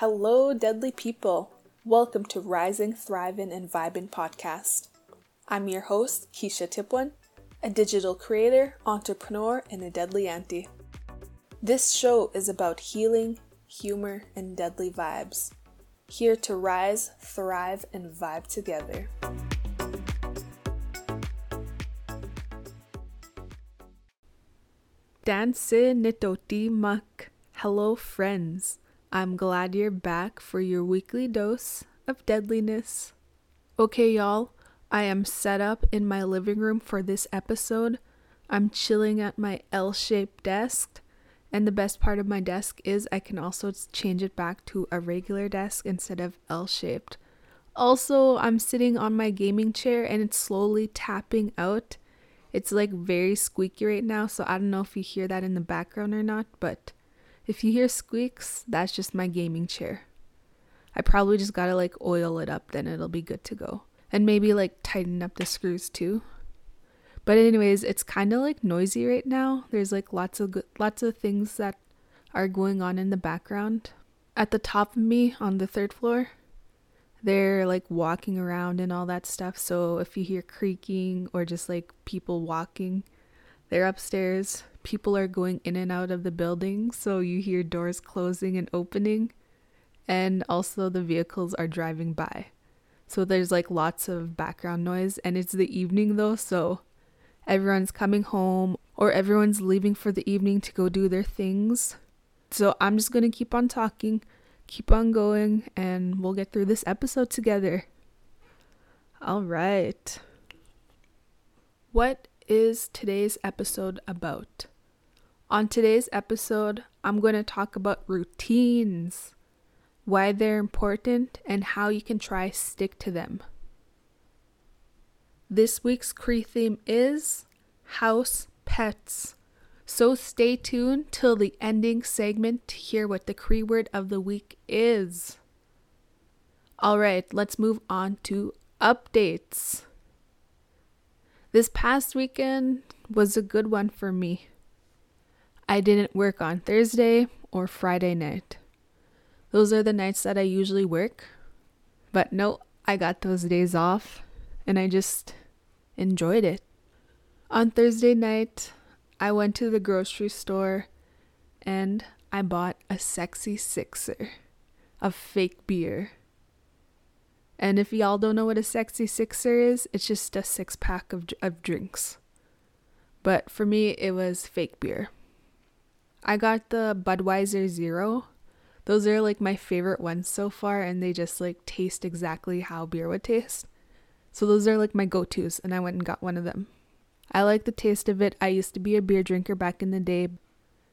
Hello, deadly people. Welcome to Rising, Thriving, and Vibing podcast. I'm your host, Keisha Tipwan, a digital creator, entrepreneur, and a deadly auntie. This show is about healing, humor, and deadly vibes. Here to rise, thrive, and vibe together. Dance Nitoti Mak. Hello, friends. I'm glad you're back for your weekly dose of deadliness. Okay, y'all, I am set up in my living room for this episode. I'm chilling at my L shaped desk, and the best part of my desk is I can also change it back to a regular desk instead of L shaped. Also, I'm sitting on my gaming chair and it's slowly tapping out. It's like very squeaky right now, so I don't know if you hear that in the background or not, but if you hear squeaks, that's just my gaming chair. I probably just gotta like oil it up, then it'll be good to go. And maybe like tighten up the screws too. But anyways, it's kind of like noisy right now. There's like lots of good, lots of things that are going on in the background. At the top of me on the third floor, they're like walking around and all that stuff. So if you hear creaking or just like people walking, they're upstairs people are going in and out of the building, so you hear doors closing and opening, and also the vehicles are driving by. So there's like lots of background noise, and it's the evening though, so everyone's coming home or everyone's leaving for the evening to go do their things. So I'm just gonna keep on talking, keep on going, and we'll get through this episode together. All right. What is today's episode about? On today's episode, I'm going to talk about routines, why they're important, and how you can try stick to them. This week's Cree theme is house pets. So stay tuned till the ending segment to hear what the Cree word of the week is. All right, let's move on to updates. This past weekend was a good one for me. I didn't work on Thursday or Friday night. Those are the nights that I usually work. But no, I got those days off and I just enjoyed it. On Thursday night, I went to the grocery store and I bought a sexy sixer of fake beer. And if y'all don't know what a sexy sixer is, it's just a six pack of, of drinks. But for me, it was fake beer. I got the Budweiser Zero. Those are like my favorite ones so far, and they just like taste exactly how beer would taste. So those are like my go tos, and I went and got one of them. I like the taste of it. I used to be a beer drinker back in the day.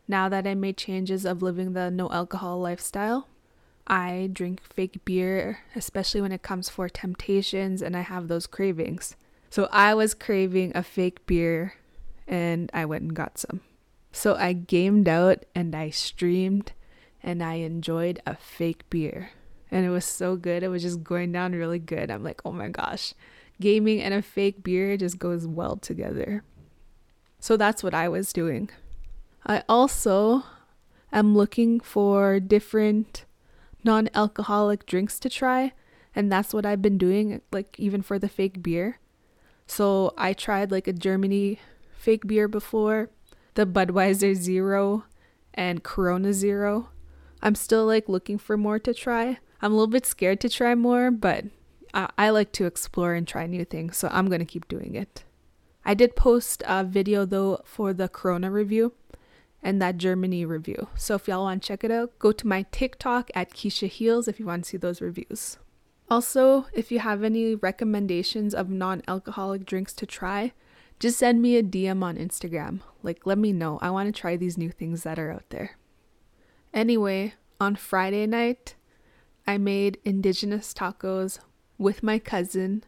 Now that I made changes of living the no alcohol lifestyle, I drink fake beer, especially when it comes for temptations and I have those cravings. So I was craving a fake beer and I went and got some. So I gamed out and I streamed and I enjoyed a fake beer. And it was so good. It was just going down really good. I'm like, oh my gosh, gaming and a fake beer just goes well together. So that's what I was doing. I also am looking for different non alcoholic drinks to try. And that's what I've been doing, like even for the fake beer. So I tried like a Germany fake beer before the Budweiser Zero and Corona Zero. I'm still like looking for more to try. I'm a little bit scared to try more, but I, I like to explore and try new things, so I'm gonna keep doing it. I did post a video though for the Corona review and that Germany review. So if y'all want to check it out, go to my TikTok at Keisha Heals if you want to see those reviews. Also, if you have any recommendations of non alcoholic drinks to try, just send me a DM on Instagram. Like, let me know. I want to try these new things that are out there. Anyway, on Friday night, I made indigenous tacos with my cousin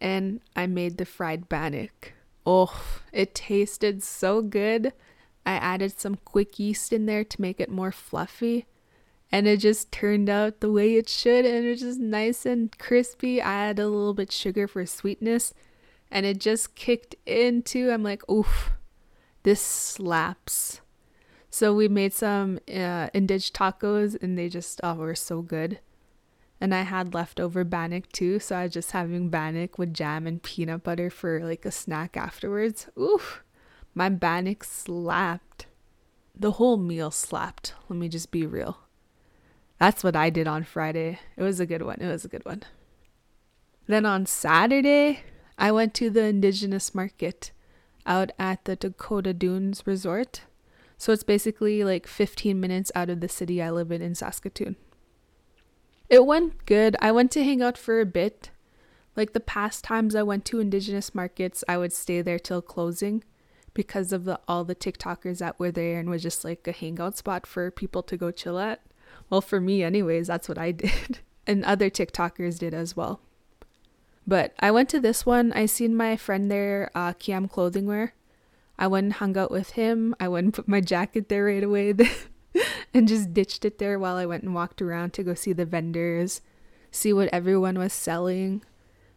and I made the fried bannock. Oh, it tasted so good. I added some quick yeast in there to make it more fluffy. And it just turned out the way it should, and it's just nice and crispy. I added a little bit sugar for sweetness, and it just kicked into I'm like, oof, this slaps. So we made some uh, indige tacos and they just oh, were so good. And I had leftover bannock too, so I was just having bannock with jam and peanut butter for like a snack afterwards. Oof, my bannock slapped. The whole meal slapped. Let me just be real. That's what I did on Friday. It was a good one. It was a good one. Then on Saturday, I went to the Indigenous market out at the Dakota Dunes Resort. So it's basically like 15 minutes out of the city I live in in Saskatoon. It went good. I went to hang out for a bit. Like the past times I went to indigenous markets, I would stay there till closing because of the all the TikTokers that were there and was just like a hangout spot for people to go chill at. Well, for me anyways, that's what I did. and other TikTokers did as well. But I went to this one. I seen my friend there, uh, Kiam Clothing Wear. I went and hung out with him. I went and put my jacket there right away and just ditched it there while I went and walked around to go see the vendors, see what everyone was selling.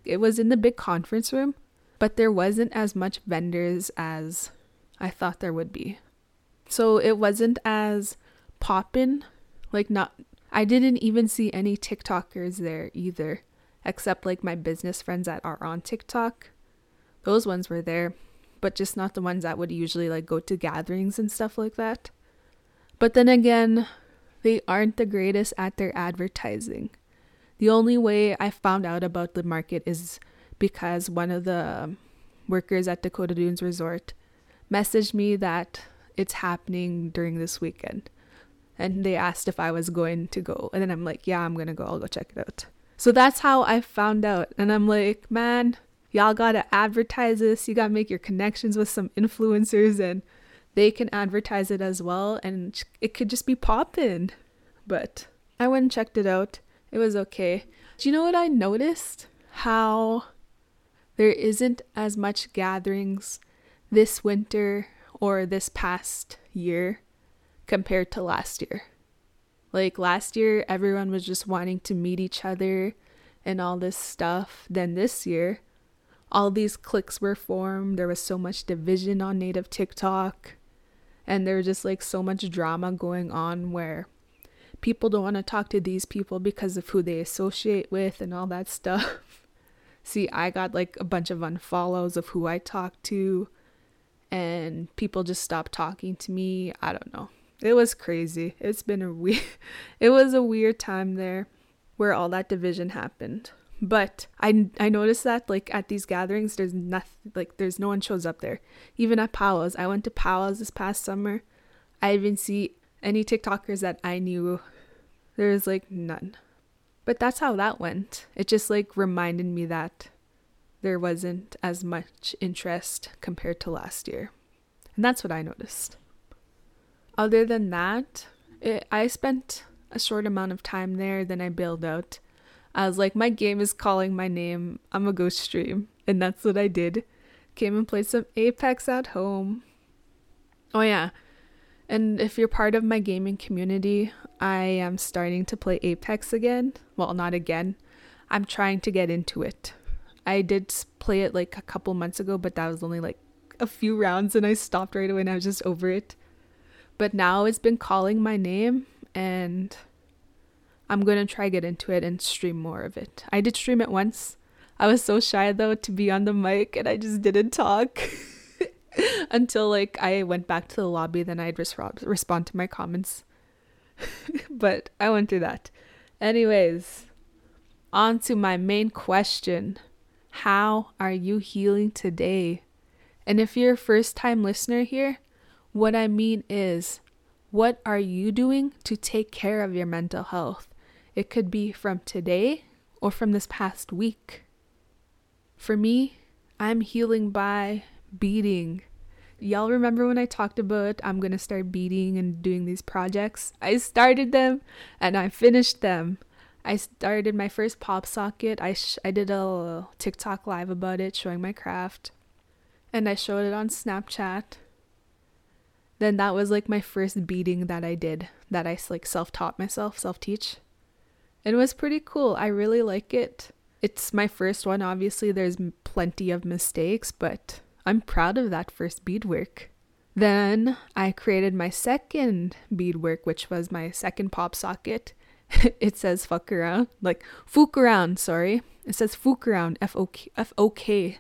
It was in the big conference room, but there wasn't as much vendors as I thought there would be. So it wasn't as poppin', like not I didn't even see any TikTokers there either, except like my business friends that are on TikTok. Those ones were there but just not the ones that would usually like go to gatherings and stuff like that. But then again, they aren't the greatest at their advertising. The only way I found out about the market is because one of the workers at Dakota Dunes Resort messaged me that it's happening during this weekend. And they asked if I was going to go. And then I'm like, yeah, I'm going to go. I'll go check it out. So that's how I found out. And I'm like, man, y'all gotta advertise this. You gotta make your connections with some influencers and they can advertise it as well. And it could just be popping. But I went and checked it out. It was okay. Do you know what I noticed? How there isn't as much gatherings this winter or this past year compared to last year. Like last year, everyone was just wanting to meet each other and all this stuff. Then this year, all these cliques were formed. There was so much division on native TikTok. And there was just like so much drama going on where people don't want to talk to these people because of who they associate with and all that stuff. See, I got like a bunch of unfollows of who I talked to, and people just stopped talking to me. I don't know. It was crazy. It's been a weird, it was a weird time there where all that division happened. But I I noticed that like at these gatherings, there's nothing like there's no one shows up there. Even at powwows, I went to powwows this past summer. I didn't see any TikTokers that I knew. There was like none. But that's how that went. It just like reminded me that there wasn't as much interest compared to last year. And that's what I noticed. Other than that, it, I spent a short amount of time there, then I bailed out. I was like, my game is calling my name. I'm a ghost stream. And that's what I did. Came and played some Apex at home. Oh, yeah. And if you're part of my gaming community, I am starting to play Apex again. Well, not again. I'm trying to get into it. I did play it like a couple months ago, but that was only like a few rounds and I stopped right away and I was just over it. But now it's been calling my name and I'm gonna try get into it and stream more of it. I did stream it once. I was so shy though to be on the mic and I just didn't talk until like I went back to the lobby. Then I'd res- respond to my comments. but I went through that. Anyways, on to my main question How are you healing today? And if you're a first time listener here, what I mean is, what are you doing to take care of your mental health? It could be from today or from this past week. For me, I'm healing by beading. Y'all remember when I talked about I'm to start beading and doing these projects? I started them and I finished them. I started my first pop socket. I sh- I did a TikTok live about it showing my craft and I showed it on Snapchat. Then that was like my first beading that I did that I like self-taught myself, self-teach. It was pretty cool. I really like it. It's my first one. Obviously, there's plenty of mistakes, but I'm proud of that first beadwork. Then I created my second beadwork, which was my second pop socket. it says fuck around, like fook around, sorry. It says fook around, F O K.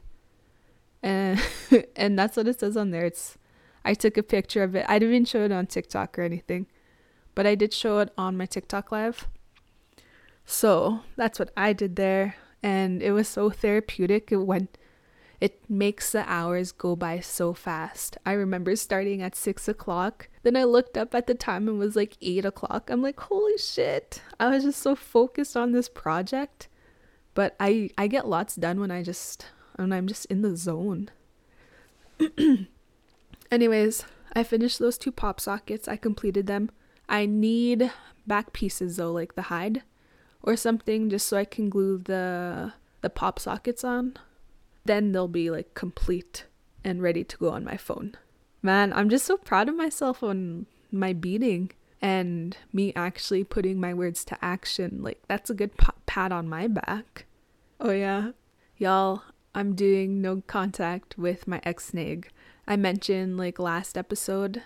And, and that's what it says on there. It's, I took a picture of it. I didn't even show it on TikTok or anything, but I did show it on my TikTok live. So that's what I did there. And it was so therapeutic. It went it makes the hours go by so fast. I remember starting at six o'clock. Then I looked up at the time and was like eight o'clock. I'm like, holy shit. I was just so focused on this project. But I, I get lots done when I just when I'm just in the zone. Anyways, I finished those two pop sockets. I completed them. I need back pieces though, like the hide or something just so I can glue the the pop sockets on then they'll be like complete and ready to go on my phone. Man, I'm just so proud of myself on my beading and me actually putting my words to action. Like, that's a good pat on my back. Oh, yeah. Y'all, I'm doing no contact with my ex Snag. I mentioned, like, last episode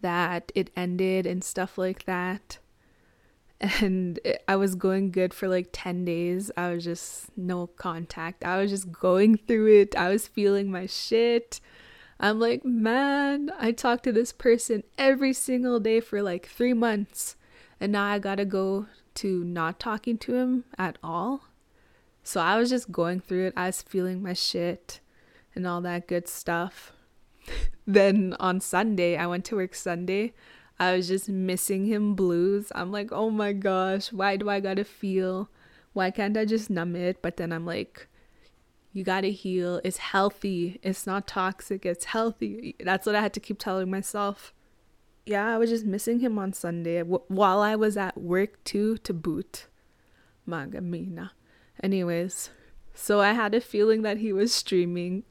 that it ended and stuff like that and it, I was going good for like 10 days. I was just no contact. I was just going through it. I was feeling my shit. I'm like, man, I talked to this person every single day for like three months, and now I gotta go to not talking to him at all. So I was just going through it. I was feeling my shit and all that good stuff. then on Sunday, I went to work Sunday. I was just missing him blues. I'm like, oh my gosh, why do I gotta feel? Why can't I just numb it? But then I'm like, you gotta heal. It's healthy. It's not toxic. It's healthy. That's what I had to keep telling myself. Yeah, I was just missing him on Sunday w- while I was at work too to boot. Magamina. Anyways, so I had a feeling that he was streaming.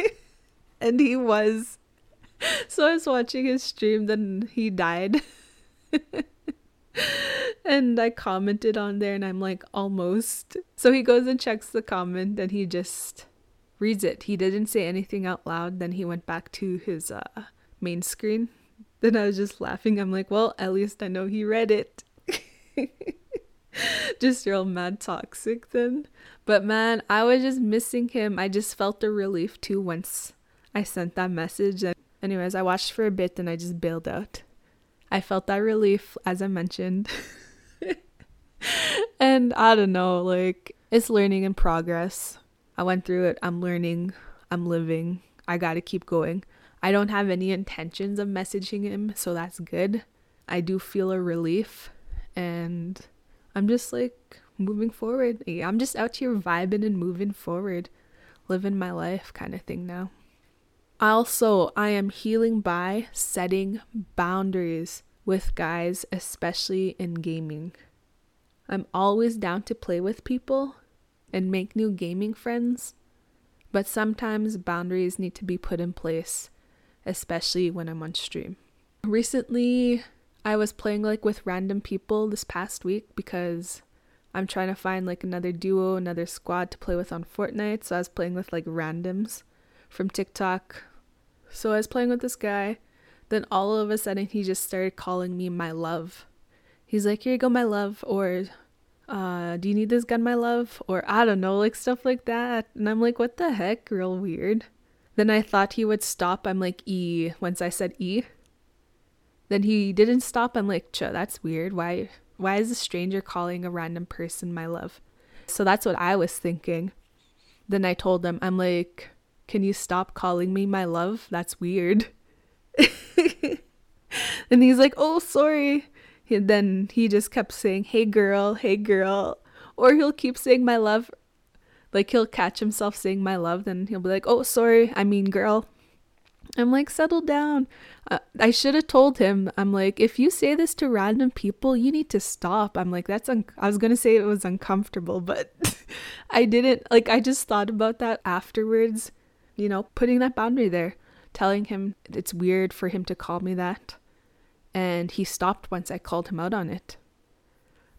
and he was. so I was watching his stream, then he died. and I commented on there and I'm like, almost. So he goes and checks the comment and he just reads it. He didn't say anything out loud. Then he went back to his uh, main screen. Then I was just laughing. I'm like, well, at least I know he read it. just real mad toxic then. But man, I was just missing him. I just felt the relief too once I sent that message. And Anyways, I watched for a bit and I just bailed out. I felt that relief, as I mentioned. and I don't know, like, it's learning in progress. I went through it. I'm learning. I'm living. I gotta keep going. I don't have any intentions of messaging him, so that's good. I do feel a relief, and I'm just like moving forward. I'm just out here vibing and moving forward, living my life kind of thing now. Also, I am healing by setting boundaries with guys, especially in gaming. I'm always down to play with people and make new gaming friends, but sometimes boundaries need to be put in place, especially when I'm on stream. Recently, I was playing like with random people this past week because I'm trying to find like another duo, another squad to play with on Fortnite. So I was playing with like randoms from TikTok, so I was playing with this guy. Then all of a sudden, he just started calling me my love. He's like, Here you go, my love. Or, uh, Do you need this gun, my love? Or I don't know, like stuff like that. And I'm like, What the heck? Real weird. Then I thought he would stop. I'm like, E. Once I said E. Then he didn't stop. I'm like, Ch, that's weird. Why? Why is a stranger calling a random person my love? So that's what I was thinking. Then I told him, I'm like, can you stop calling me my love? That's weird. and he's like, Oh, sorry. And then he just kept saying, Hey, girl, hey, girl. Or he'll keep saying my love. Like he'll catch himself saying my love, then he'll be like, Oh, sorry, I mean, girl. I'm like, settle down. Uh, I should have told him. I'm like, if you say this to random people, you need to stop. I'm like, that's. Un- I was gonna say it was uncomfortable, but I didn't. Like, I just thought about that afterwards, you know, putting that boundary there, telling him it's weird for him to call me that. And he stopped once I called him out on it.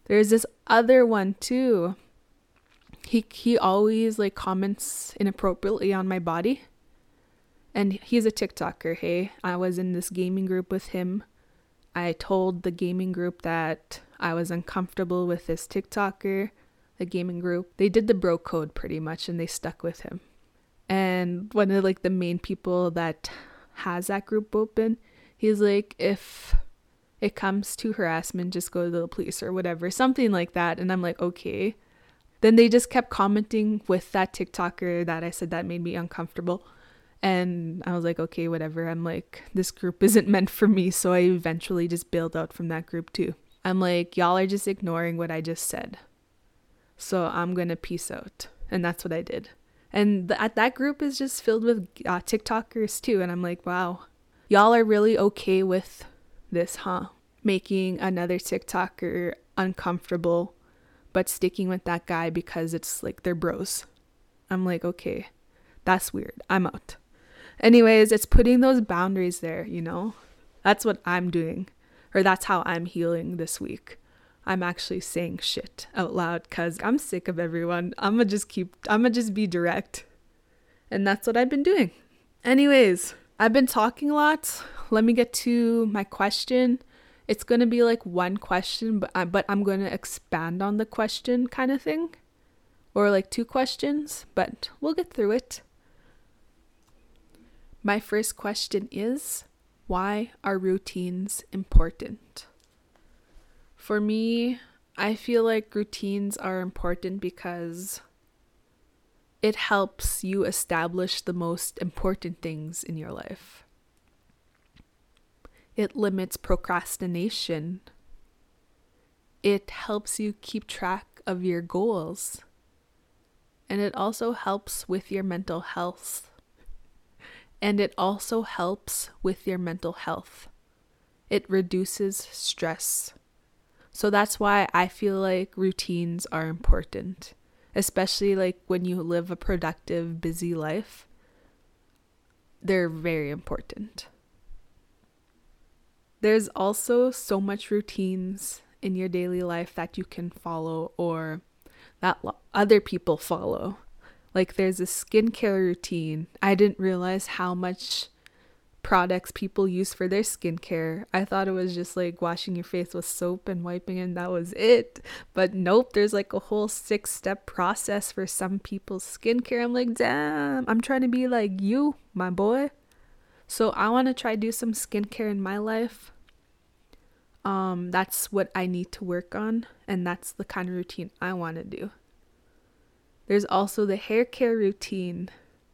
There's this other one too. He he always like comments inappropriately on my body. And he's a TikToker, hey. I was in this gaming group with him. I told the gaming group that I was uncomfortable with this TikToker, the gaming group. They did the bro code pretty much and they stuck with him. And one of like the main people that has that group open, he's like, if it comes to harassment, just go to the police or whatever, something like that. And I'm like, okay. Then they just kept commenting with that TikToker that I said that made me uncomfortable. And I was like, okay, whatever. I'm like, this group isn't meant for me. So I eventually just bailed out from that group too. I'm like, y'all are just ignoring what I just said. So I'm to peace out. And that's what I did. And th- that group is just filled with uh, TikTokers too. And I'm like, wow, y'all are really okay with this, huh? Making another TikToker uncomfortable, but sticking with that guy because it's like they're bros. I'm like, okay, that's weird. I'm out. Anyways, it's putting those boundaries there, you know? That's what I'm doing. Or that's how I'm healing this week. I'm actually saying shit out loud because I'm sick of everyone. I'm gonna just keep, I'm gonna just be direct. And that's what I've been doing. Anyways, I've been talking a lot. Let me get to my question. It's gonna be like one question, but I, but I'm gonna expand on the question kind of thing, or like two questions. But we'll get through it. My first question is why are routines important? For me, I feel like routines are important because it helps you establish the most important things in your life. It limits procrastination. It helps you keep track of your goals. And it also helps with your mental health and it also helps with your mental health. It reduces stress. So that's why I feel like routines are important, especially like when you live a productive, busy life. They're very important. There's also so much routines in your daily life that you can follow or that other people follow. Like there's a skincare routine. I didn't realize how much products people use for their skincare. I thought it was just like washing your face with soap and wiping and that was it. But nope, there's like a whole six step process for some people's skincare. I'm like, damn, I'm trying to be like you, my boy. So I want to try do some skincare in my life. Um, that's what I need to work on, and that's the kind of routine I want to do. There's also the hair care routine.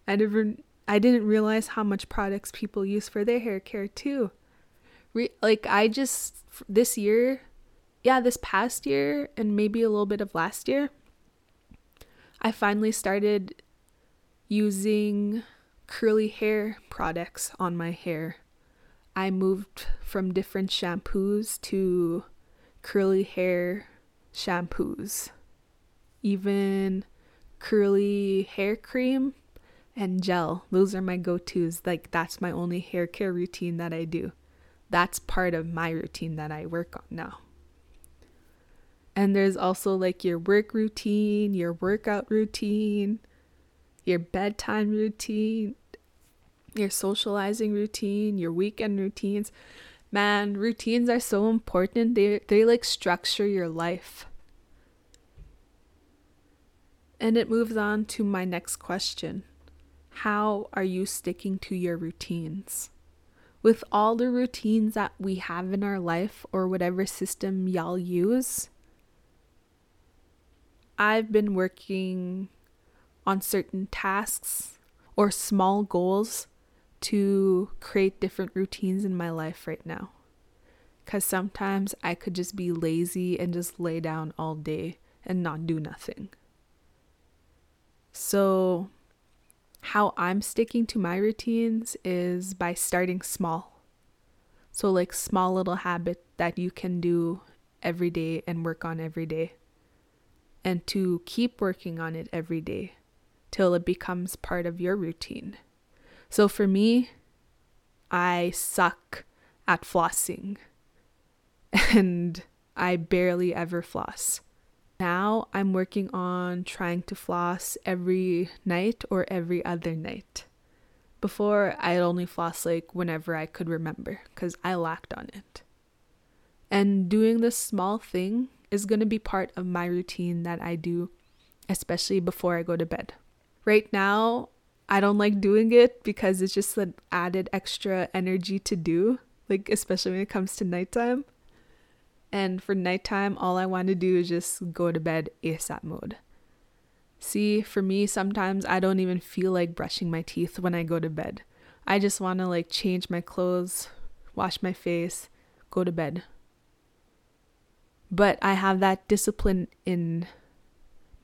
I never I didn't realize how much products people use for their hair care too. Re- like I just this year, yeah, this past year and maybe a little bit of last year, I finally started using curly hair products on my hair. I moved from different shampoos to curly hair shampoos. Even curly hair cream and gel. Those are my go tos. Like, that's my only hair care routine that I do. That's part of my routine that I work on now. And there's also like your work routine, your workout routine, your bedtime routine, your socializing routine, your weekend routines. Man, routines are so important. They they like structure your life. And it moves on to my next question How are you sticking to your routines? With all the routines that we have in our life or whatever system y'all use, I've been working on certain tasks or small goals to create different routines in my life right now. Because sometimes I could just be lazy and just lay down all day and not do nothing. So, how I'm sticking to my routines is by starting small. So, like small little habit that you can do every day and work on every day. And to keep working on it every day till it becomes part of your routine. So, for me, I suck at flossing and I barely ever floss. Now I'm working on trying to floss every night or every other night. Before, I'd only floss like whenever I could remember because I lacked on it. And doing this small thing is going to be part of my routine that I do, especially before I go to bed. Right now, I don't like doing it because it's just an added extra energy to do, like especially when it comes to nighttime. And for nighttime, all I want to do is just go to bed ASAP mode. See, for me, sometimes I don't even feel like brushing my teeth when I go to bed. I just want to like change my clothes, wash my face, go to bed. But I have that discipline in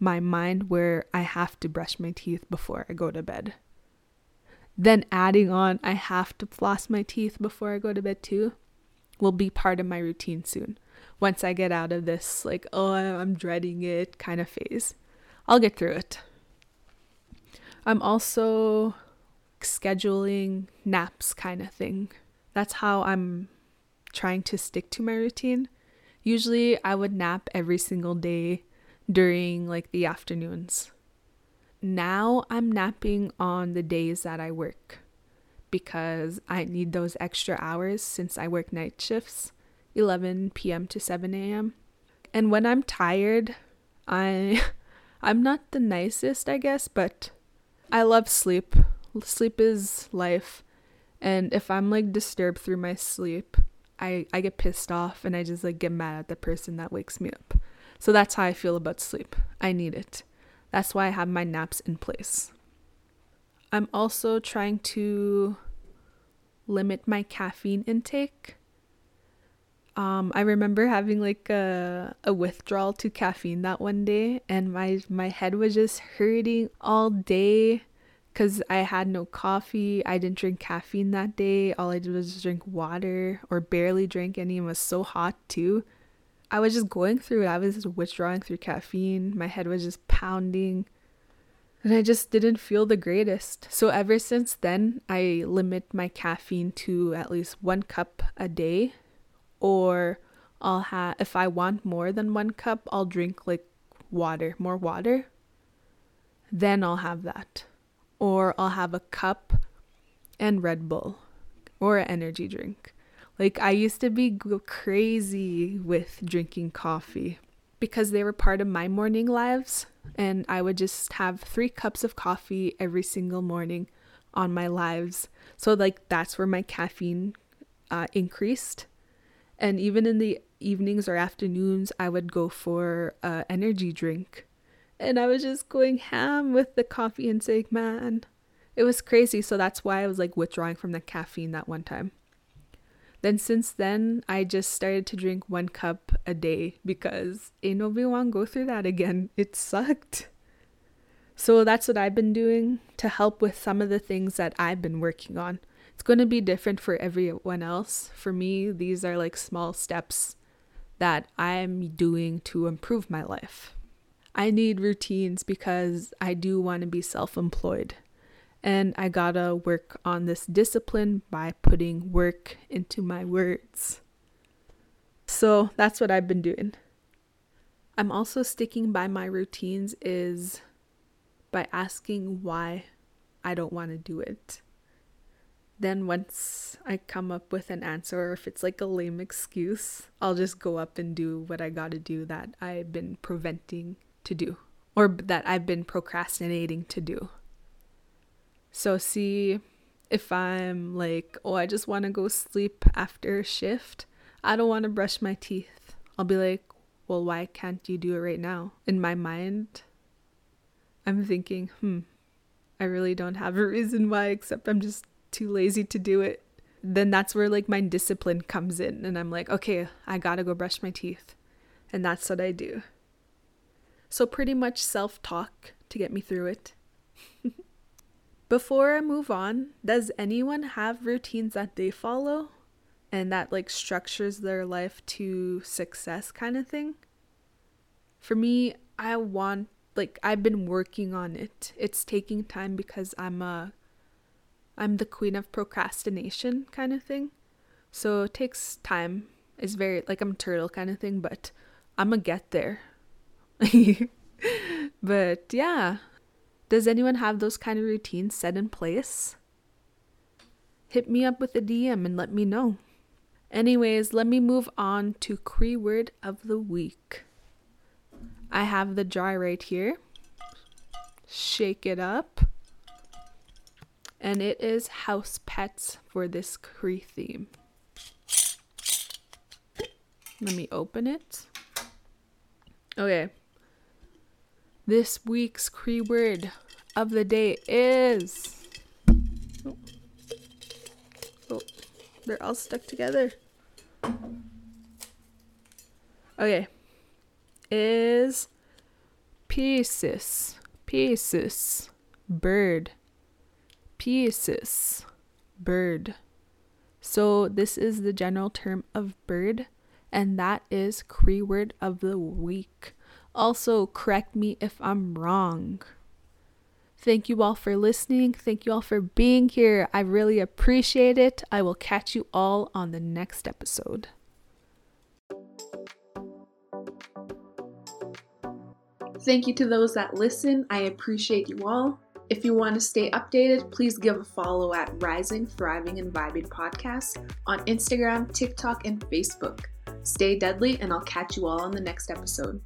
my mind where I have to brush my teeth before I go to bed. Then adding on, I have to floss my teeth before I go to bed too, will be part of my routine soon. Once I get out of this, like, oh, I'm dreading it kind of phase, I'll get through it. I'm also scheduling naps kind of thing. That's how I'm trying to stick to my routine. Usually I would nap every single day during like the afternoons. Now I'm napping on the days that I work because I need those extra hours since I work night shifts, 11 p.m. to 7 a.m. And when I'm tired, I I'm not the nicest, I guess, but I love sleep. Sleep is life. And if I'm like disturbed through my sleep, I I get pissed off and I just like get mad at the person that wakes me up. So that's how I feel about sleep. I need it. That's why I have my naps in place. I'm also trying to limit my caffeine intake. Um, I remember having like a, a withdrawal to caffeine that one day, and my, my head was just hurting all day because I had no coffee. I didn't drink caffeine that day. All I did was drink water or barely drink any. It was so hot too. I was just going through it. I was just withdrawing through caffeine. My head was just pounding. And I just didn't feel the greatest. So ever since then, I limit my caffeine to at least one cup a day. Or I'll have, if I want more than one cup, I'll drink like water, more water. Then I'll have that. Or I'll have a cup and Red Bull or an energy drink. Like, I used to be crazy with drinking coffee because they were part of my morning lives. And I would just have three cups of coffee every single morning on my lives. So, like, that's where my caffeine uh, increased. And even in the evenings or afternoons, I would go for an energy drink. And I was just going ham with the coffee intake, man. It was crazy. So that's why I was like withdrawing from the caffeine that one time. Then since then, I just started to drink one cup a day because ain't nobody want go through that again. It sucked. So that's what I've been doing to help with some of the things that I've been working on. It's going to be different for everyone else. For me, these are like small steps that I'm doing to improve my life. I need routines because I do want to be self employed. And I gotta work on this discipline by putting work into my words. So that's what I've been doing. I'm also sticking by my routines is by asking why I don't want to do it. Then once I come up with an answer or if it's like a lame excuse, I'll just go up and do what I got to do that I've been preventing to do or that I've been procrastinating to do. So, see if I'm like, oh, I just want to go sleep after a shift, I don't want to brush my teeth. I'll be like, well, why can't you do it right now? In my mind, I'm thinking, hmm, I really don't have a reason why, except I'm just too lazy to do it. Then that's where like my discipline comes in, and I'm like, okay, I gotta go brush my teeth. And that's what I do. So, pretty much self talk to get me through it. Before I move on, does anyone have routines that they follow and that like structures their life to success kind of thing? For me, I want like I've been working on it. It's taking time because I'm a I'm the queen of procrastination kind of thing. So it takes time. It's very like I'm turtle kind of thing, but I'm gonna get there. but yeah, does anyone have those kind of routines set in place? hit me up with a DM and let me know. Anyways, let me move on to Cree word of the week. I have the jar right here. Shake it up. And it is house pets for this Cree theme. Let me open it. Okay. This week's Cree word of the day is. Oh. oh, they're all stuck together. Okay. Is piyesis. Piyesis. Bird. Bird. So this is the general term of bird, and that is Cree word of the week. Also, correct me if I'm wrong. Thank you all for listening. Thank you all for being here. I really appreciate it. I will catch you all on the next episode. Thank you to those that listen. I appreciate you all. If you want to stay updated, please give a follow at Rising, Thriving, and Vibing Podcast on Instagram, TikTok, and Facebook. Stay deadly, and I'll catch you all on the next episode.